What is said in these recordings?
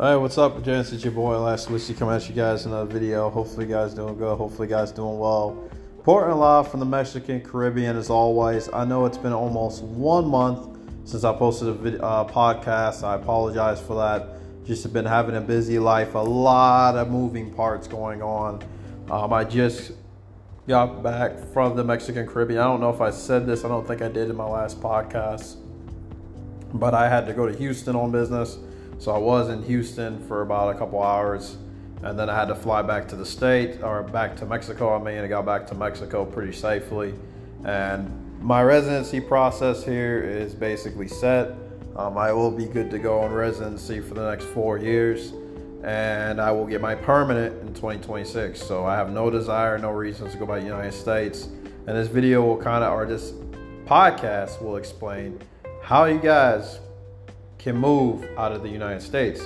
All right, what's up, gents? It's your boy Last Lucy coming at you guys another video. Hopefully, you guys doing good. Hopefully, you guys doing well. Portland live from the Mexican Caribbean as always. I know it's been almost one month since I posted a video, uh, podcast. I apologize for that. Just have been having a busy life, a lot of moving parts going on. Um, I just got back from the Mexican Caribbean. I don't know if I said this. I don't think I did in my last podcast, but I had to go to Houston on business so I was in Houston for about a couple hours, and then I had to fly back to the state or back to Mexico. I mean, I got back to Mexico pretty safely, and my residency process here is basically set. Um, I will be good to go on residency for the next four years, and I will get my permanent in 2026. So I have no desire, no reasons to go back to the United States. And this video will kind of, or this podcast will explain how you guys can move out of the United States.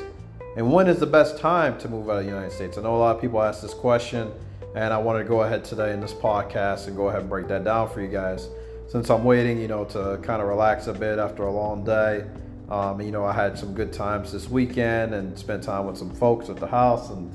And when is the best time to move out of the United States? I know a lot of people ask this question, and I want to go ahead today in this podcast and go ahead and break that down for you guys. Since I'm waiting, you know, to kind of relax a bit after a long day, um, you know, I had some good times this weekend and spent time with some folks at the house, and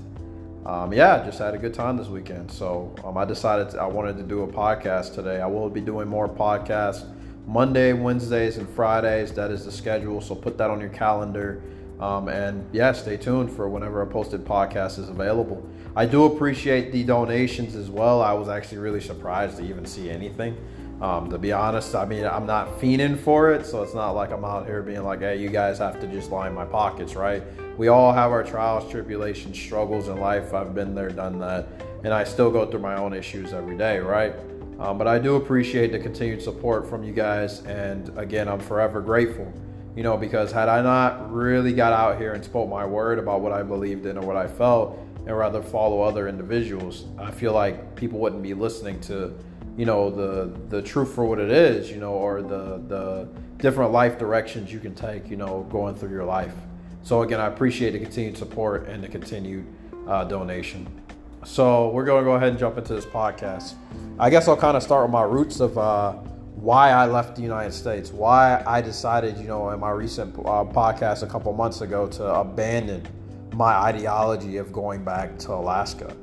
um, yeah, just had a good time this weekend. So um, I decided I wanted to do a podcast today. I will be doing more podcasts Monday, Wednesdays, and Fridays. That is the schedule. So put that on your calendar. Um, and yeah, stay tuned for whenever a posted podcast is available. I do appreciate the donations as well. I was actually really surprised to even see anything. Um, to be honest, I mean, I'm not fiending for it, so it's not like I'm out here being like, hey, you guys have to just line my pockets, right? We all have our trials, tribulations, struggles in life. I've been there, done that, and I still go through my own issues every day, right? Um, but I do appreciate the continued support from you guys. And again, I'm forever grateful, you know, because had I not really got out here and spoke my word about what I believed in or what I felt, and rather follow other individuals, I feel like people wouldn't be listening to, you know, the the truth for what it is, you know, or the the different life directions you can take, you know, going through your life. So again, I appreciate the continued support and the continued uh, donation. So we're going to go ahead and jump into this podcast. I guess I'll kind of start with my roots of uh, why I left the United States, why I decided, you know, in my recent uh, podcast a couple months ago to abandon my ideology of going back to Alaska.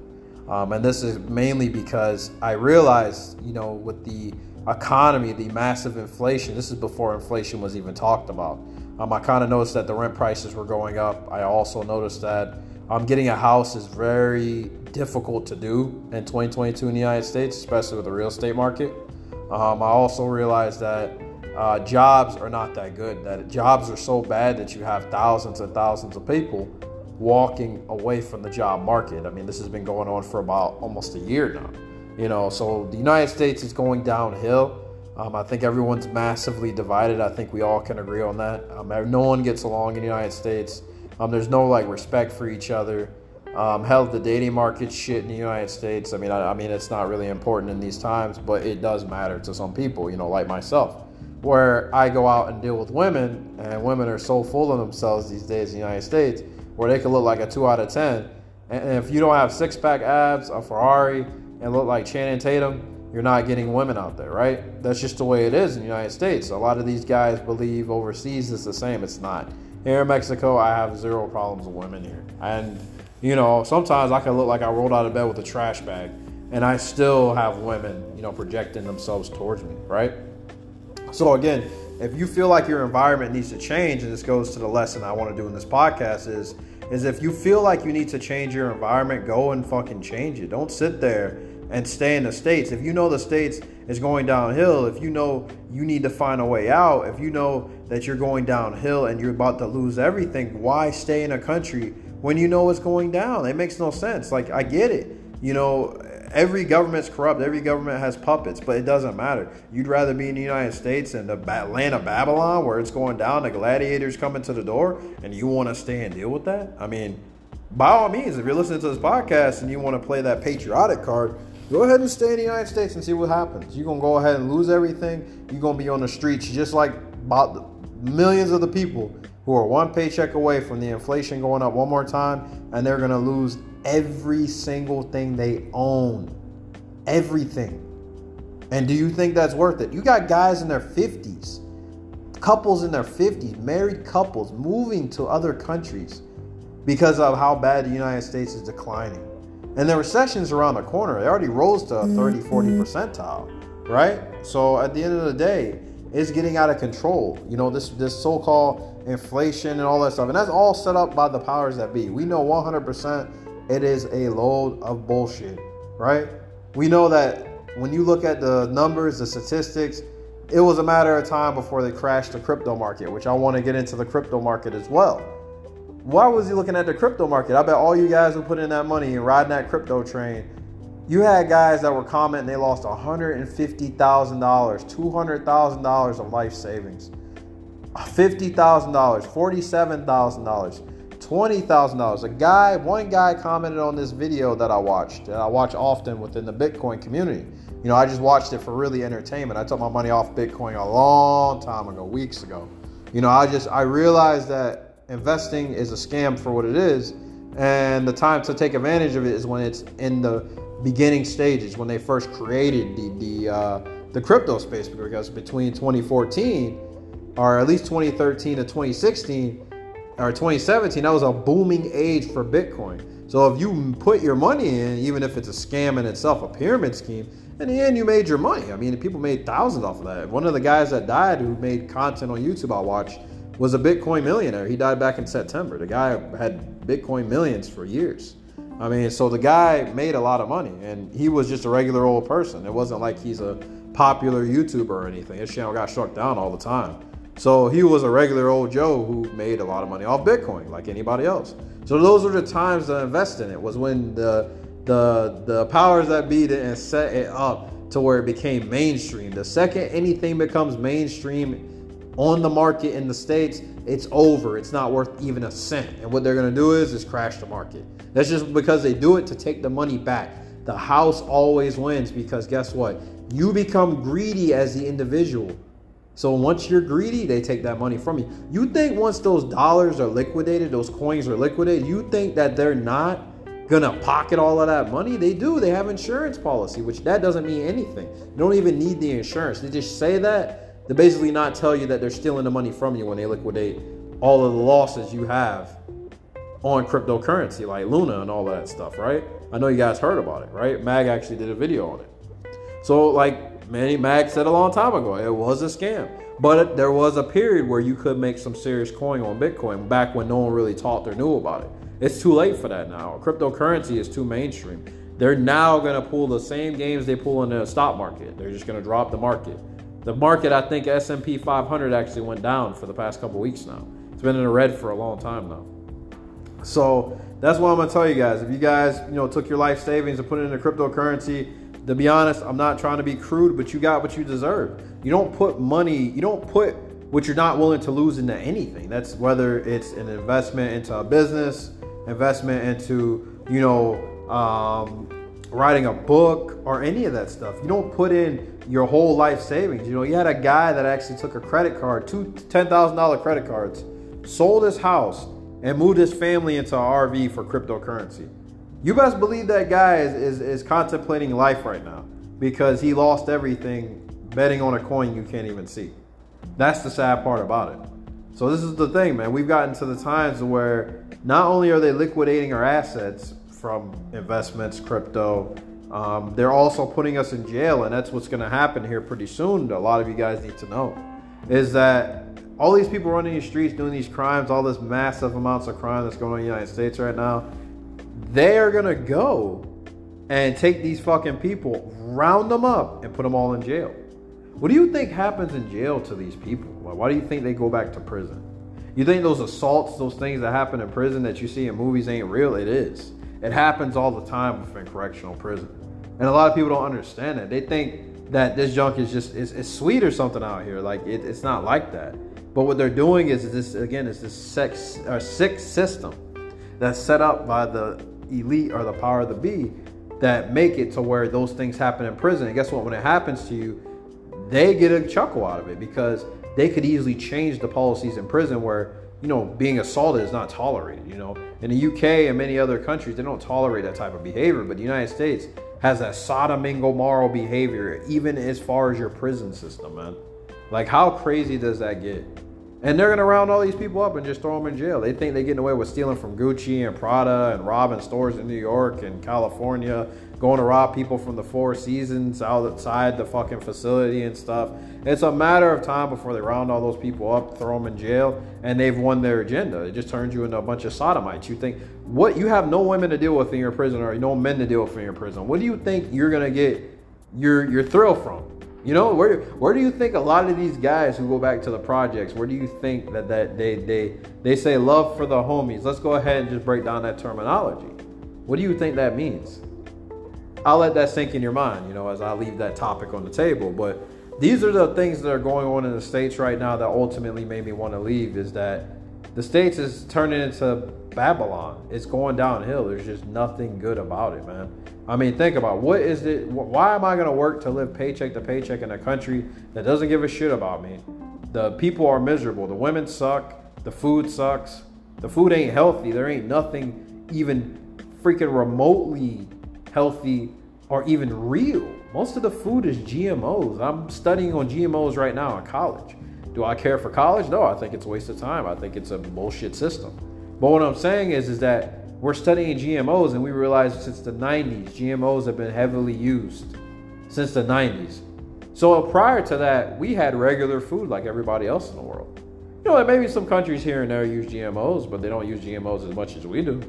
Um, and this is mainly because I realized, you know, with the economy, the massive inflation, this is before inflation was even talked about. Um, I kind of noticed that the rent prices were going up. I also noticed that um, getting a house is very difficult to do in 2022 in the United States, especially with the real estate market. Um, I also realized that uh, jobs are not that good, that jobs are so bad that you have thousands and thousands of people walking away from the job market. I mean, this has been going on for about almost a year now. You know, so the United States is going downhill. Um, I think everyone's massively divided. I think we all can agree on that. Um, no one gets along in the United States. Um, there's no like respect for each other. Um, hell, the dating market shit in the United States. I mean, I, I, mean, it's not really important in these times, but it does matter to some people. You know, like myself, where I go out and deal with women, and women are so full of themselves these days in the United States, where they can look like a two out of ten, and if you don't have six pack abs, a Ferrari, and look like Channing Tatum, you're not getting women out there, right? That's just the way it is in the United States. A lot of these guys believe overseas is the same. It's not. Here in Mexico, I have zero problems with women here. And, you know, sometimes I can look like I rolled out of bed with a trash bag and I still have women, you know, projecting themselves towards me, right? So, again, if you feel like your environment needs to change, and this goes to the lesson I want to do in this podcast, is is if you feel like you need to change your environment, go and fucking change it. Don't sit there and stay in the states. If you know the states is going downhill, if you know you need to find a way out, if you know that you're going downhill and you're about to lose everything, why stay in a country when you know it's going down? It makes no sense. Like I get it. You know, every government's corrupt. Every government has puppets, but it doesn't matter. You'd rather be in the United States and the land of Babylon where it's going down, the gladiators coming to the door, and you want to stay and deal with that? I mean, by all means, if you're listening to this podcast and you want to play that patriotic card, Go ahead and stay in the United States and see what happens. You're gonna go ahead and lose everything. You're gonna be on the streets just like about millions of the people who are one paycheck away from the inflation going up one more time, and they're gonna lose every single thing they own. Everything. And do you think that's worth it? You got guys in their 50s, couples in their 50s, married couples moving to other countries because of how bad the United States is declining. And the recession's around the corner. It already rose to a mm-hmm. 30, 40 percentile, right? So at the end of the day, it's getting out of control. You know, this this so-called inflation and all that stuff. And that's all set up by the powers that be. We know 100% it is a load of bullshit, right? We know that when you look at the numbers, the statistics, it was a matter of time before they crashed the crypto market, which I want to get into the crypto market as well. Why was he looking at the crypto market? I bet all you guys who put in that money and riding that crypto train, you had guys that were commenting they lost $150,000, $200,000 of life savings, $50,000, $47,000, $20,000. A guy, one guy commented on this video that I watched, and I watch often within the Bitcoin community. You know, I just watched it for really entertainment. I took my money off Bitcoin a long time ago, weeks ago. You know, I just, I realized that investing is a scam for what it is. And the time to take advantage of it is when it's in the beginning stages, when they first created the the uh, the crypto space. Because between 2014 or at least 2013 to 2016 or 2017, that was a booming age for Bitcoin. So if you put your money in, even if it's a scam in itself, a pyramid scheme, in the end you made your money. I mean, people made thousands off of that. One of the guys that died who made content on YouTube I watched was a Bitcoin millionaire. He died back in September. The guy had Bitcoin millions for years. I mean, so the guy made a lot of money and he was just a regular old person. It wasn't like he's a popular YouTuber or anything. His channel got struck down all the time. So he was a regular old Joe who made a lot of money off Bitcoin like anybody else. So those were the times to invest in it was when the the the powers that be didn't set it up to where it became mainstream. The second anything becomes mainstream on the market in the states, it's over. It's not worth even a cent. And what they're going to do is is crash the market. That's just because they do it to take the money back. The house always wins because guess what? You become greedy as the individual. So once you're greedy, they take that money from you. You think once those dollars are liquidated, those coins are liquidated, you think that they're not gonna pocket all of that money? They do. They have insurance policy, which that doesn't mean anything. You don't even need the insurance. They just say that they basically not tell you that they're stealing the money from you when they liquidate all of the losses you have on cryptocurrency like Luna and all that stuff, right? I know you guys heard about it, right? Mag actually did a video on it. So, like Manny Mag said a long time ago, it was a scam. But there was a period where you could make some serious coin on Bitcoin back when no one really talked or knew about it. It's too late for that now. Cryptocurrency is too mainstream. They're now going to pull the same games they pull in the stock market. They're just going to drop the market. The market, I think S&P 500 actually went down for the past couple weeks now. It's been in the red for a long time now. So that's what I'm gonna tell you guys. If you guys, you know, took your life savings and put it into cryptocurrency, to be honest, I'm not trying to be crude, but you got what you deserve. You don't put money, you don't put what you're not willing to lose into anything. That's whether it's an investment into a business, investment into, you know, um, writing a book or any of that stuff. You don't put in your whole life savings. You know, you had a guy that actually took a credit card, two $10,000 credit cards, sold his house, and moved his family into an RV for cryptocurrency. You best believe that guy is, is, is contemplating life right now because he lost everything betting on a coin you can't even see. That's the sad part about it. So this is the thing, man. We've gotten to the times where not only are they liquidating our assets, from investments, crypto. Um, they're also putting us in jail, and that's what's going to happen here pretty soon. A lot of you guys need to know is that all these people running these streets doing these crimes, all this massive amounts of crime that's going on in the United States right now, they are going to go and take these fucking people, round them up, and put them all in jail. What do you think happens in jail to these people? Why do you think they go back to prison? You think those assaults, those things that happen in prison that you see in movies ain't real? It is. It happens all the time within correctional prison. And a lot of people don't understand that. They think that this junk is just it's, sweet or something out here. Like it, it's not like that. But what they're doing is this again is this sex or sick system that's set up by the elite or the power of the be that make it to where those things happen in prison. And guess what? When it happens to you, they get a chuckle out of it because they could easily change the policies in prison where you know, being assaulted is not tolerated. You know, in the UK and many other countries, they don't tolerate that type of behavior. But the United States has that Sodom and Gomorrah behavior, even as far as your prison system, man. Like, how crazy does that get? And they're gonna round all these people up and just throw them in jail. They think they're getting away with stealing from Gucci and Prada and robbing stores in New York and California, going to rob people from the Four Seasons outside the fucking facility and stuff. It's a matter of time before they round all those people up, throw them in jail, and they've won their agenda. It just turns you into a bunch of sodomites. You think what you have no women to deal with in your prison or no men to deal with in your prison. What do you think you're gonna get your your thrill from? You know, where where do you think a lot of these guys who go back to the projects, where do you think that, that they they they say love for the homies? Let's go ahead and just break down that terminology. What do you think that means? I'll let that sink in your mind, you know, as I leave that topic on the table. But these are the things that are going on in the states right now that ultimately made me want to leave. Is that the states is turning into Babylon. It's going downhill. There's just nothing good about it, man. I mean, think about what is it? Why am I going to work to live paycheck to paycheck in a country that doesn't give a shit about me? The people are miserable. The women suck. The food sucks. The food ain't healthy. There ain't nothing even freaking remotely healthy or even real. Most of the food is GMOs. I'm studying on GMOs right now in college. Do I care for college? No, I think it's a waste of time. I think it's a bullshit system. But what I'm saying is, is that we're studying GMOs and we realize since the 90s, GMOs have been heavily used since the 90s. So prior to that, we had regular food like everybody else in the world. You know, maybe some countries here and there use GMOs, but they don't use GMOs as much as we do.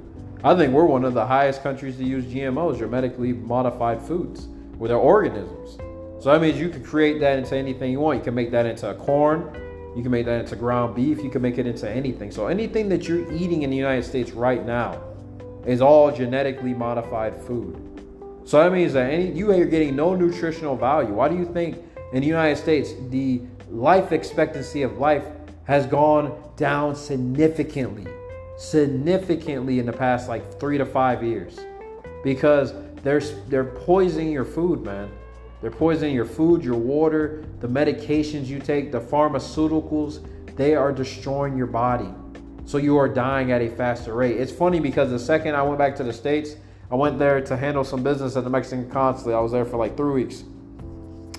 I think we're one of the highest countries to use GMOs, genetically modified foods, with our organisms. So that means you can create that into anything you want. You can make that into corn, you can make that into ground beef, you can make it into anything. So anything that you're eating in the United States right now, is all genetically modified food. So that means that any you are getting no nutritional value. Why do you think in the United States the life expectancy of life has gone down significantly, significantly in the past like three to five years? Because they're they're poisoning your food, man. They're poisoning your food, your water, the medications you take, the pharmaceuticals. They are destroying your body. So you are dying at a faster rate. It's funny because the second I went back to the States, I went there to handle some business at the Mexican consulate. I was there for like three weeks.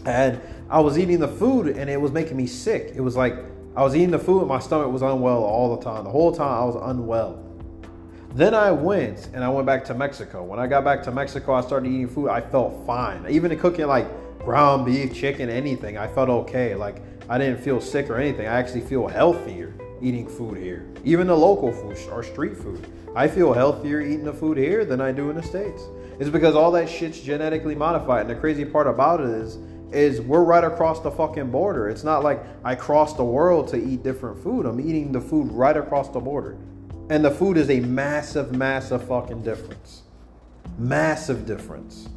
And I was eating the food and it was making me sick. It was like I was eating the food and my stomach was unwell all the time. The whole time I was unwell. Then I went and I went back to Mexico. When I got back to Mexico, I started eating food. I felt fine. Even cooking like ground beef, chicken, anything, I felt okay. Like I didn't feel sick or anything. I actually feel healthier eating food here, even the local food or street food. I feel healthier eating the food here than I do in the States. It's because all that shit's genetically modified. And the crazy part about it is, is we're right across the fucking border. It's not like I crossed the world to eat different food. I'm eating the food right across the border. And the food is a massive, massive fucking difference. Massive difference.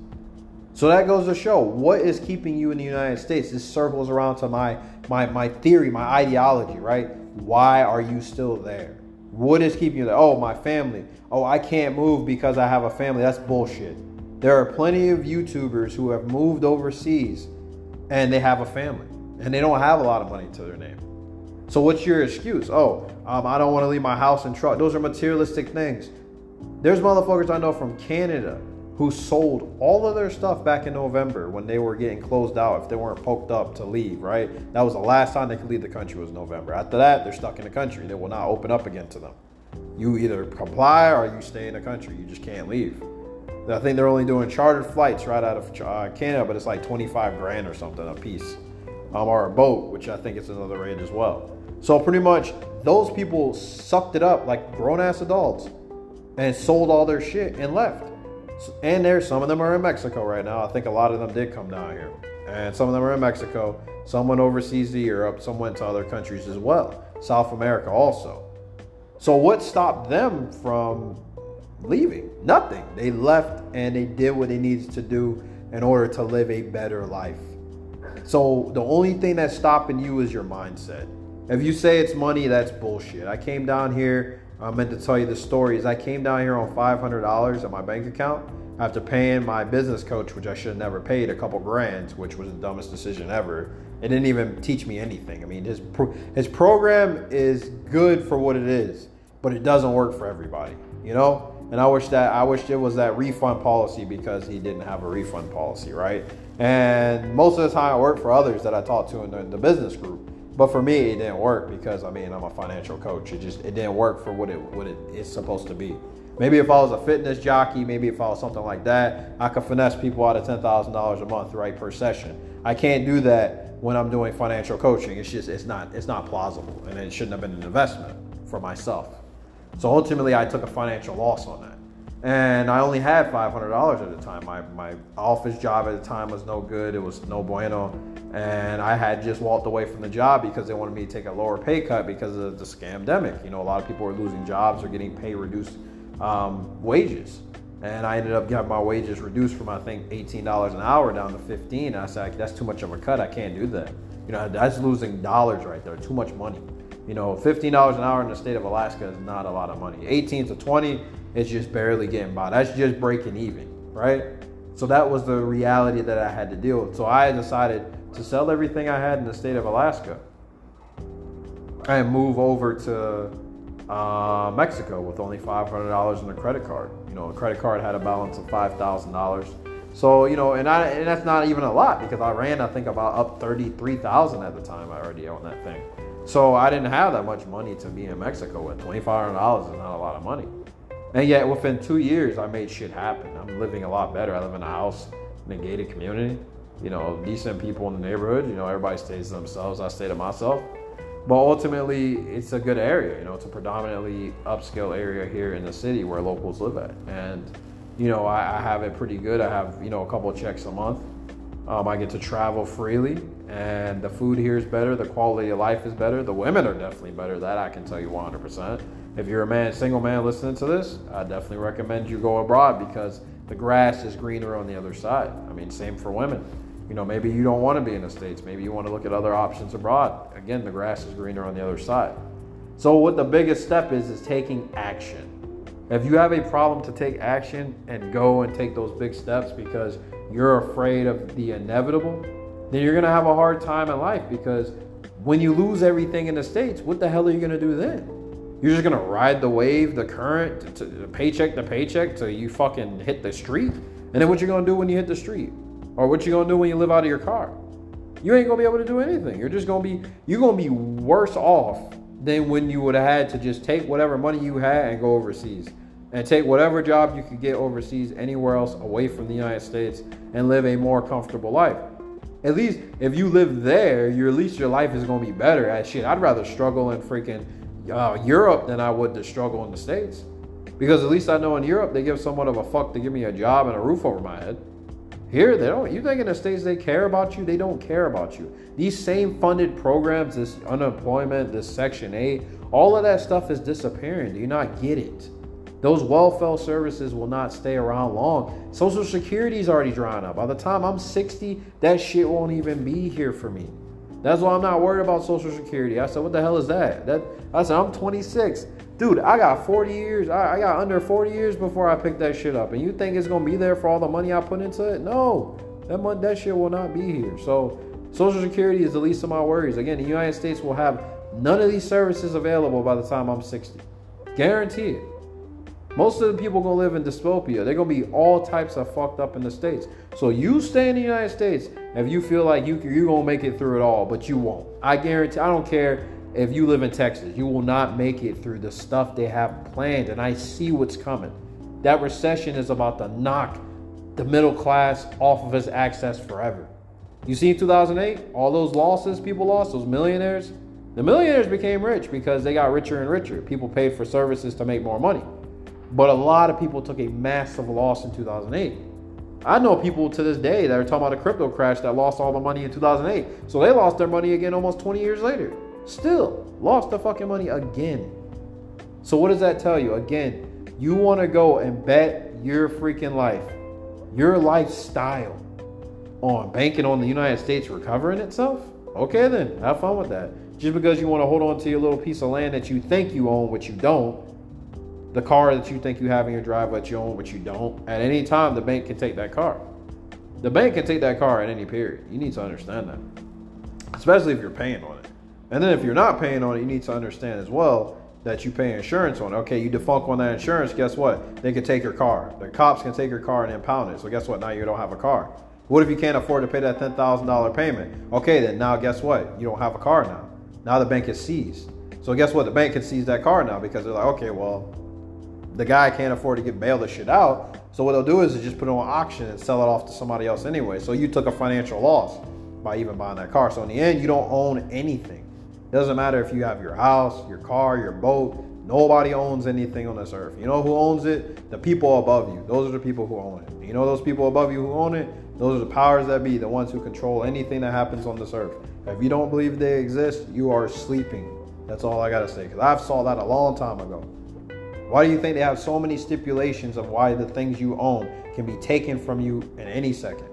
So that goes to show what is keeping you in the United States. This circles around to my my my theory, my ideology, right? Why are you still there? What is keeping you there? Oh, my family. Oh, I can't move because I have a family. That's bullshit. There are plenty of YouTubers who have moved overseas and they have a family and they don't have a lot of money to their name. So what's your excuse? Oh, um, I don't want to leave my house and truck. Those are materialistic things. There's motherfuckers I know from Canada who sold all of their stuff back in November when they were getting closed out if they weren't poked up to leave, right? That was the last time they could leave the country was November. After that, they're stuck in the country. They will not open up again to them. You either comply or you stay in the country. You just can't leave. I think they're only doing chartered flights right out of uh, Canada, but it's like 25 grand or something a piece. Um, or a boat, which I think is another rate as well. So pretty much those people sucked it up like grown ass adults and sold all their shit and left. And there, some of them are in Mexico right now. I think a lot of them did come down here. And some of them are in Mexico. Some went overseas to Europe. Some went to other countries as well. South America also. So what stopped them from leaving? Nothing. They left and they did what they needed to do in order to live a better life. So the only thing that's stopping you is your mindset. If you say it's money, that's bullshit. I came down here I meant to tell you the story is I came down here on $500 at my bank account after paying my business coach, which I should have never paid, a couple grand, which was the dumbest decision ever. It didn't even teach me anything. I mean, his pro- his program is good for what it is, but it doesn't work for everybody, you know. And I wish that I wish it was that refund policy because he didn't have a refund policy, right? And most of the time, I worked for others that I talked to in the, the business group But for me, it didn't work because I mean I'm a financial coach. It just it didn't work for what it what it is supposed to be. Maybe if I was a fitness jockey, maybe if I was something like that, I could finesse people out of ten thousand dollars a month, right, per session. I can't do that when I'm doing financial coaching. It's just it's not it's not plausible, and it shouldn't have been an investment for myself. So ultimately, I took a financial loss on that, and I only had five hundred dollars at the time. My my office job at the time was no good. It was no bueno, and I had just walked away from the job because they wanted me to take a lower pay cut because of the scamdemic. You know, a lot of people were losing jobs or getting pay reduced um, wages. And I ended up getting my wages reduced from I think eighteen dollars an hour down to fifteen. And I said that's too much of a cut. I can't do that. You know, that's losing dollars right there. Too much money. You know, fifteen dollars an hour in the state of Alaska is not a lot of money. Eighteen to twenty is just barely getting by. That's just breaking even, right? So that was the reality that I had to deal with. So I decided to sell everything I had in the state of Alaska and move over to uh, Mexico with only $500 in a credit card. You know, a credit card had a balance of $5,000. So, you know, and I and that's not even a lot because I ran, I think, about up 33,000 at the time I already owned that thing. So I didn't have that much money to be in Mexico with. $2,500 is not a lot of money. And yet within two years, I made shit happen. I'm living a lot better. I live in a house in a gated community. You know, decent people in the neighborhood. You know, everybody stays to themselves. I stay to myself but ultimately it's a good area you know it's a predominantly upscale area here in the city where locals live at and you know i, I have it pretty good i have you know a couple checks a month um, i get to travel freely and the food here is better the quality of life is better the women are definitely better that i can tell you 100% if you're a man single man listening to this i definitely recommend you go abroad because the grass is greener on the other side i mean same for women you know, maybe you don't want to be in the States. Maybe you want to look at other options abroad. Again, the grass is greener on the other side. So, what the biggest step is, is taking action. If you have a problem to take action and go and take those big steps because you're afraid of the inevitable, then you're going to have a hard time in life because when you lose everything in the States, what the hell are you going to do then? You're just going to ride the wave, the current, to, to paycheck to paycheck till you fucking hit the street? And then what you going to do when you hit the street? Or what you gonna do when you live out of your car? You ain't gonna be able to do anything. You're just gonna be you're gonna be worse off than when you would have had to just take whatever money you had and go overseas. And take whatever job you could get overseas anywhere else away from the United States and live a more comfortable life. At least if you live there, your at least your life is gonna be better. As shit, I'd rather struggle in freaking uh, Europe than I would to struggle in the States. Because at least I know in Europe they give somewhat of a fuck to give me a job and a roof over my head. Here, they don't. You think in the states they care about you? They don't care about you. These same funded programs, this unemployment, this Section 8, all of that stuff is disappearing. Do you not get it? Those welfare services will not stay around long. Social Security is already drying up. By the time I'm 60, that shit won't even be here for me. That's why I'm not worried about Social Security. I said, what the hell is that? That I said, I'm 26 dude, I got 40 years. I, I, got under 40 years before I picked that shit up. And you think it's gonna be there for all the money I put into it? No, that money, that shit will not be here. So Social Security is the least of my worries. Again, the United States will have none of these services available by the time I'm 60. Guarantee it. Most of the people gonna live in dystopia. They're gonna be all types of fucked up in the states. So you stay in the United States if you feel like you you gonna make it through it all, but you won't. I guarantee. I don't care if you live in Texas, you will not make it through the stuff they have planned. And I see what's coming. That recession is about to knock the middle class off of its access forever. You see in 2008, all those losses people lost, those millionaires, the millionaires became rich because they got richer and richer. People paid for services to make more money. But a lot of people took a massive loss in 2008. I know people to this day that are talking about a crypto crash that lost all the money in 2008. So they lost their money again almost 20 years later. Still lost the fucking money again. So what does that tell you? Again, you want to go and bet your freaking life, your lifestyle on banking on the United States recovering itself? Okay, then have fun with that. Just because you want to hold on to your little piece of land that you think you own, but you don't, the car that you think you have in your driveway that you own, but you don't, at any time the bank can take that car. The bank can take that car at any period. You need to understand that, especially if you're paying on it. And then if you're not paying on it, you need to understand as well that you pay insurance on it. Okay, you defunct on that insurance, guess what? They can take your car. The cops can take your car and impound it. So guess what? Now you don't have a car. What if you can't afford to pay that $10,000 payment? Okay, then now guess what? You don't have a car now. Now the bank is seized. So guess what? The bank can seize that car now because they're like, okay, well, the guy can't afford to get bail the shit out. So what they'll do is just put it on auction and sell it off to somebody else anyway. So you took a financial loss by even buying that car. So in the end, you don't own anything. It doesn't matter if you have your house, your car, your boat. Nobody owns anything on this earth. You know who owns it? The people above you. Those are the people who own it. You know those people above you who own it? Those are the powers that be, the ones who control anything that happens on this earth. If you don't believe they exist, you are sleeping. That's all I gotta say. Because I've saw that a long time ago. Why do you think they have so many stipulations of why the things you own can be taken from you in any second?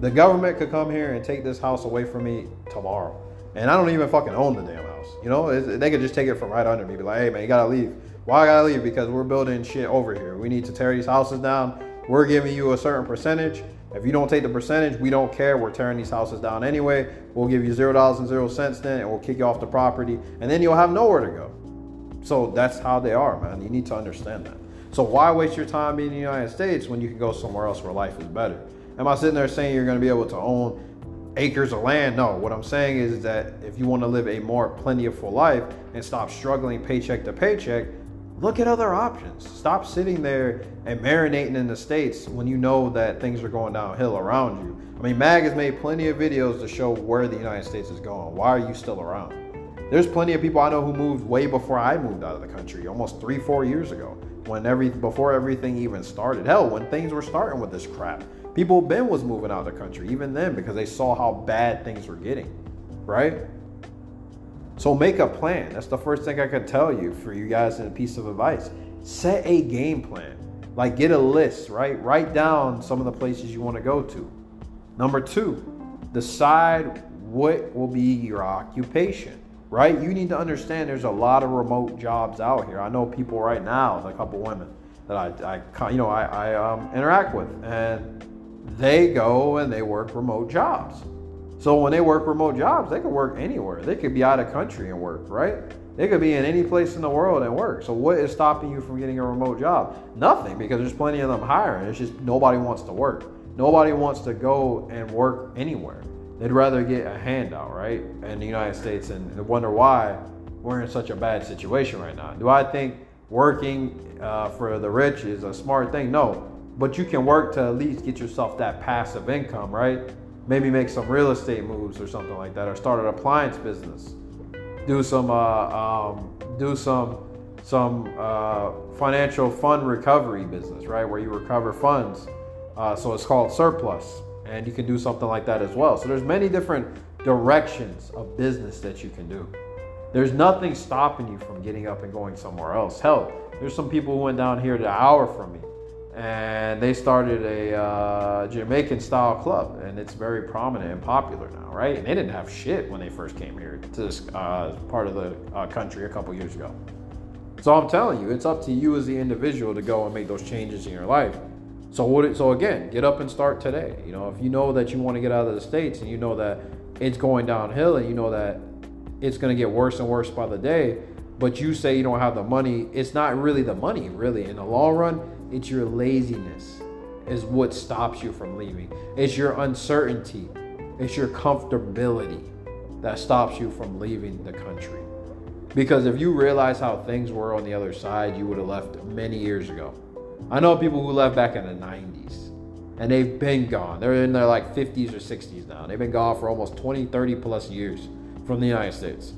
The government could come here and take this house away from me tomorrow. And I don't even fucking own the damn house. You know, they could just take it from right under me. Be like, hey man, you gotta leave. Why I gotta leave? Because we're building shit over here. We need to tear these houses down. We're giving you a certain percentage. If you don't take the percentage, we don't care. We're tearing these houses down anyway. We'll give you zero dollars and zero cents then, and we'll kick you off the property, and then you'll have nowhere to go. So that's how they are, man. You need to understand that. So why waste your time being in the United States when you can go somewhere else where life is better? Am I sitting there saying you're going to be able to own acres of land? No. What I'm saying is that if you want to live a more plentiful life and stop struggling paycheck to paycheck, look at other options. Stop sitting there and marinating in the States when you know that things are going downhill around you. I mean, MAG has made plenty of videos to show where the United States is going. Why are you still around? There's plenty of people I know who moved way before I moved out of the country, almost three, four years ago, when every before everything even started. Hell, when things were starting with this crap, people Ben was moving out of the country even then because they saw how bad things were getting, right? So make a plan. That's the first thing I could tell you for you guys in a piece of advice. Set a game plan. Like get a list, right? Write down some of the places you want to go to. Number two, decide what will be your occupation right? You need to understand there's a lot of remote jobs out here. I know people right now, a couple women that I, I you know, I, I um, interact with, and they go and they work remote jobs. So when they work remote jobs, they can work anywhere. They could be out of country and work, right? They could be in any place in the world and work. So what is stopping you from getting a remote job? Nothing, because there's plenty of them hiring. It's just nobody wants to work. Nobody wants to go and work anywhere. They'd rather get a handout, right? In the United States and wonder why we're in such a bad situation right now. Do I think working uh, for the rich is a smart thing? No. But you can work to at least get yourself that passive income, right? Maybe make some real estate moves or something like that, or start an appliance business. Do some, uh, um, do some, some uh, financial fund recovery business, right? Where you recover funds. Uh, so it's called surplus and you can do something like that as well. So there's many different directions of business that you can do. There's nothing stopping you from getting up and going somewhere else. Hell, there's some people who went down here the hour from me and they started a uh, Jamaican style club, and it's very prominent and popular now, right? And they didn't have shit when they first came here to this uh, part of the uh, country a couple years ago. So I'm telling you, it's up to you as the individual to go and make those changes in your life. So what? So again, get up and start today. You know, if you know that you want to get out of the states and you know that it's going downhill and you know that it's going to get worse and worse by the day, but you say you don't have the money, it's not really the money. Really, in the long run, it's your laziness is what stops you from leaving. It's your uncertainty. It's your comfortability that stops you from leaving the country. Because if you realize how things were on the other side, you would have left many years ago. I know people who left back in the 90s and they've been gone. They're in their like 50s or 60s now. They've been gone for almost 20, 30 plus years from the United States.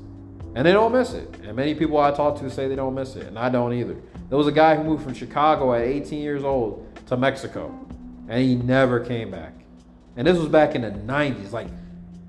And they don't miss it. And many people I talk to say they don't miss it. And I don't either. There was a guy who moved from Chicago at 18 years old to Mexico. And he never came back. And this was back in the 90s. Like,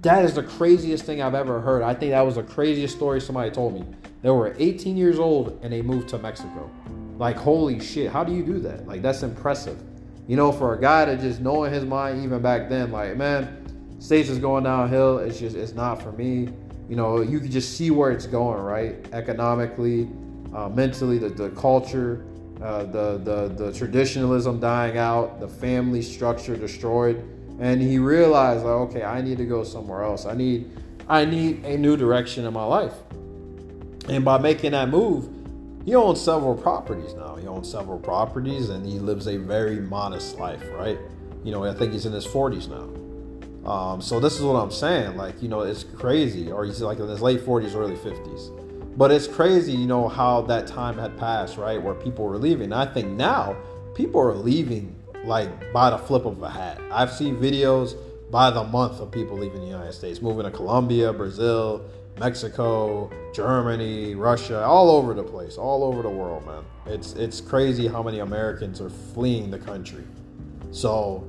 that is the craziest thing I've ever heard. I think that was the craziest story somebody told me. They were 18 years old and they moved to Mexico. Like, holy shit, how do you do that? Like, that's impressive. You know, for a guy to just know in his mind, even back then, like, man, States is going downhill. It's just, it's not for me. You know, you can just see where it's going, right? Economically, uh, mentally, the, the culture, uh, the, the, the traditionalism dying out, the family structure destroyed. And he realized, like, okay, I need to go somewhere else. I need, I need a new direction in my life. And by making that move, he owns several properties now. He owns several properties and he lives a very modest life, right? You know, I think he's in his 40s now. Um, so this is what I'm saying. Like, you know, it's crazy. Or he's like in his late 40s, early 50s. But it's crazy, you know, how that time had passed, right? Where people were leaving. And I think now people are leaving like by the flip of a hat. I've seen videos by the month of people leaving the United States, moving to Colombia, Brazil, Mexico, Germany, Russia, all over the place, all over the world, man. It's it's crazy how many Americans are fleeing the country. So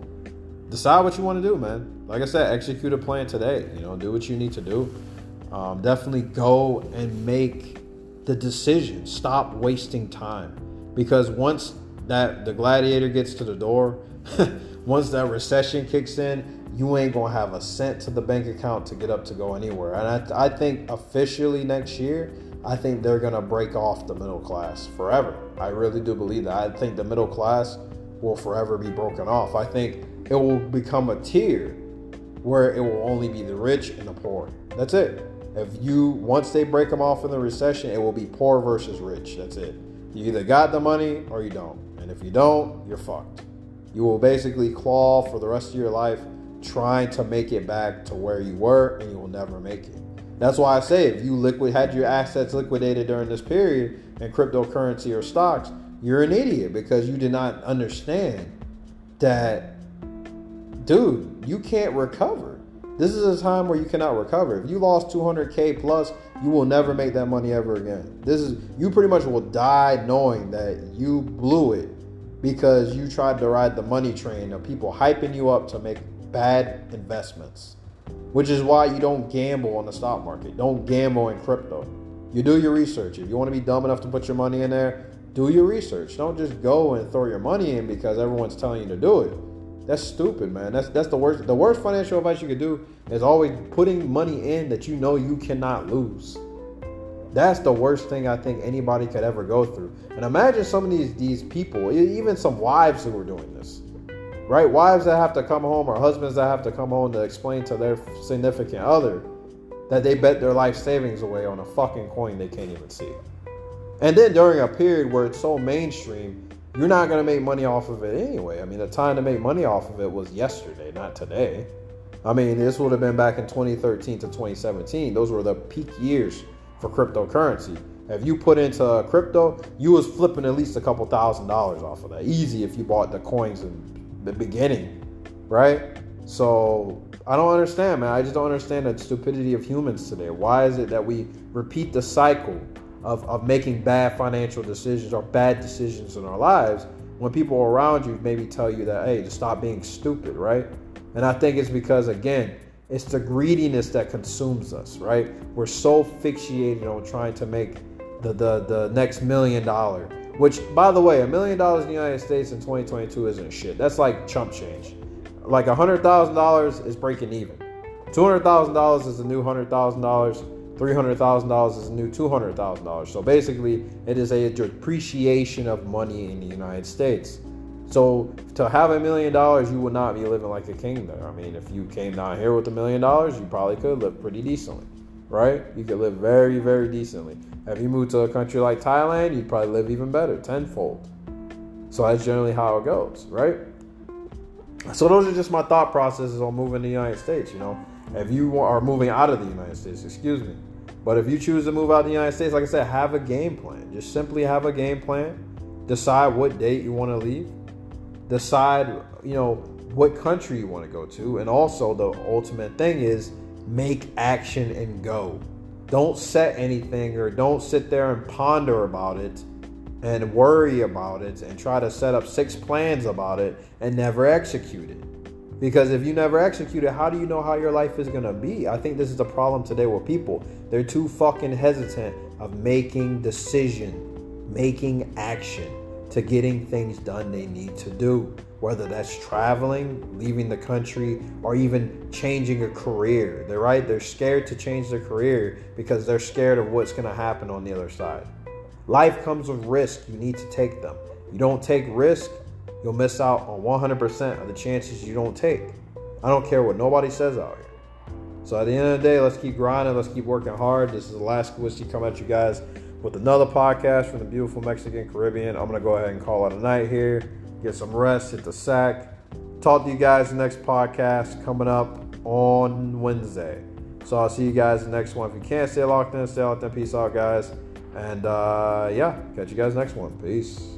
decide what you want to do, man. Like I said, execute a plan today. You know, do what you need to do. Um, definitely go and make the decision. Stop wasting time, because once that the gladiator gets to the door, once that recession kicks in, you ain't gonna have a cent to the bank account to get up to go anywhere. And I, I think officially next year, I think they're gonna break off the middle class forever. I really do believe that. I think the middle class will forever be broken off. I think it will become a tier where it will only be the rich and the poor. That's it. If you once they break them off in the recession, it will be poor versus rich. That's it. You either got the money or you don't. And if you don't, you're fucked. You will basically claw for the rest of your life trying to make it back to where you were and you will never make it. That's why I say if you liquid had your assets liquidated during this period in cryptocurrency or stocks, you're an idiot because you did not understand that dude, you can't recover. This is a time where you cannot recover. If you lost 200k plus, you will never make that money ever again. This is you pretty much will die knowing that you blew it because you tried to ride the money train of people hyping you up to make bad investments, which is why you don't gamble on the stock market. Don't gamble in crypto. You do your research. If you want to be dumb enough to put your money in there, do your research. Don't just go and throw your money in because everyone's telling you to do it. That's stupid, man. That's that's the worst. The worst financial advice you could do is always putting money in that you know you cannot lose. That's the worst thing I think anybody could ever go through. And imagine some of these these people, even some wives who are doing this right? Wives that have to come home or husbands that have to come home to explain to their significant other that they bet their life savings away on a fucking coin they can't even see. And then during a period where it's so mainstream, you're not going to make money off of it anyway. I mean, the time to make money off of it was yesterday, not today. I mean, this would have been back in 2013 to 2017. Those were the peak years for cryptocurrency. If you put into crypto, you was flipping at least a couple thousand dollars off of that. Easy if you bought the coins and the beginning, right? So I don't understand, man. I just don't understand the stupidity of humans today. Why is it that we repeat the cycle of, of making bad financial decisions or bad decisions in our lives when people around you maybe tell you that, hey, just stop being stupid, right? And I think it's because, again, it's the greediness that consumes us, right? We're so fixated on trying to make the, the, the next million dollar which, by the way, a million dollars in the United States in 2022 isn't shit. That's like chump change. Like a hundred thousand dollars is breaking even. Two hundred thousand dollars is a new hundred thousand dollars. Three hundred thousand dollars is a new two hundred thousand dollars. So basically, it is a depreciation of money in the United States. So to have a million dollars, you would not be living like a king there. I mean, if you came down here with a million dollars, you probably could live pretty decently, right? You could live very, very decently. If you move to a country like Thailand, you'd probably live even better, tenfold. So that's generally how it goes, right? So those are just my thought processes on moving to the United States. You know, if you are moving out of the United States, excuse me. But if you choose to move out of the United States, like I said, have a game plan. Just simply have a game plan. Decide what date you want to leave. Decide, you know, what country you want to go to, and also the ultimate thing is make action and go. Don't set anything or don't sit there and ponder about it and worry about it and try to set up six plans about it and never execute it. Because if you never execute it, how do you know how your life is going to be? I think this is the problem today with people. They're too fucking hesitant of making decision, making action to getting things done they need to do whether that's traveling, leaving the country, or even changing a career. They're right, they're scared to change their career because they're scared of what's going to happen on the other side. Life comes with risk, you need to take them. You don't take risk, you'll miss out on 100% of the chances you don't take. I don't care what nobody says out here. So at the end of the day, let's keep grinding, let's keep working hard. This is the last whiskey come at you guys with another podcast from the beautiful Mexican Caribbean. I'm going to go ahead and call it a night here get some rest, hit the sack. Talk to you guys the next podcast coming up. on Wednesday. So I'll see you guys the next one. If you can't stay locked in, stay locked in. Peace out, guys. And uh, yeah, catch you guys next one. Peace.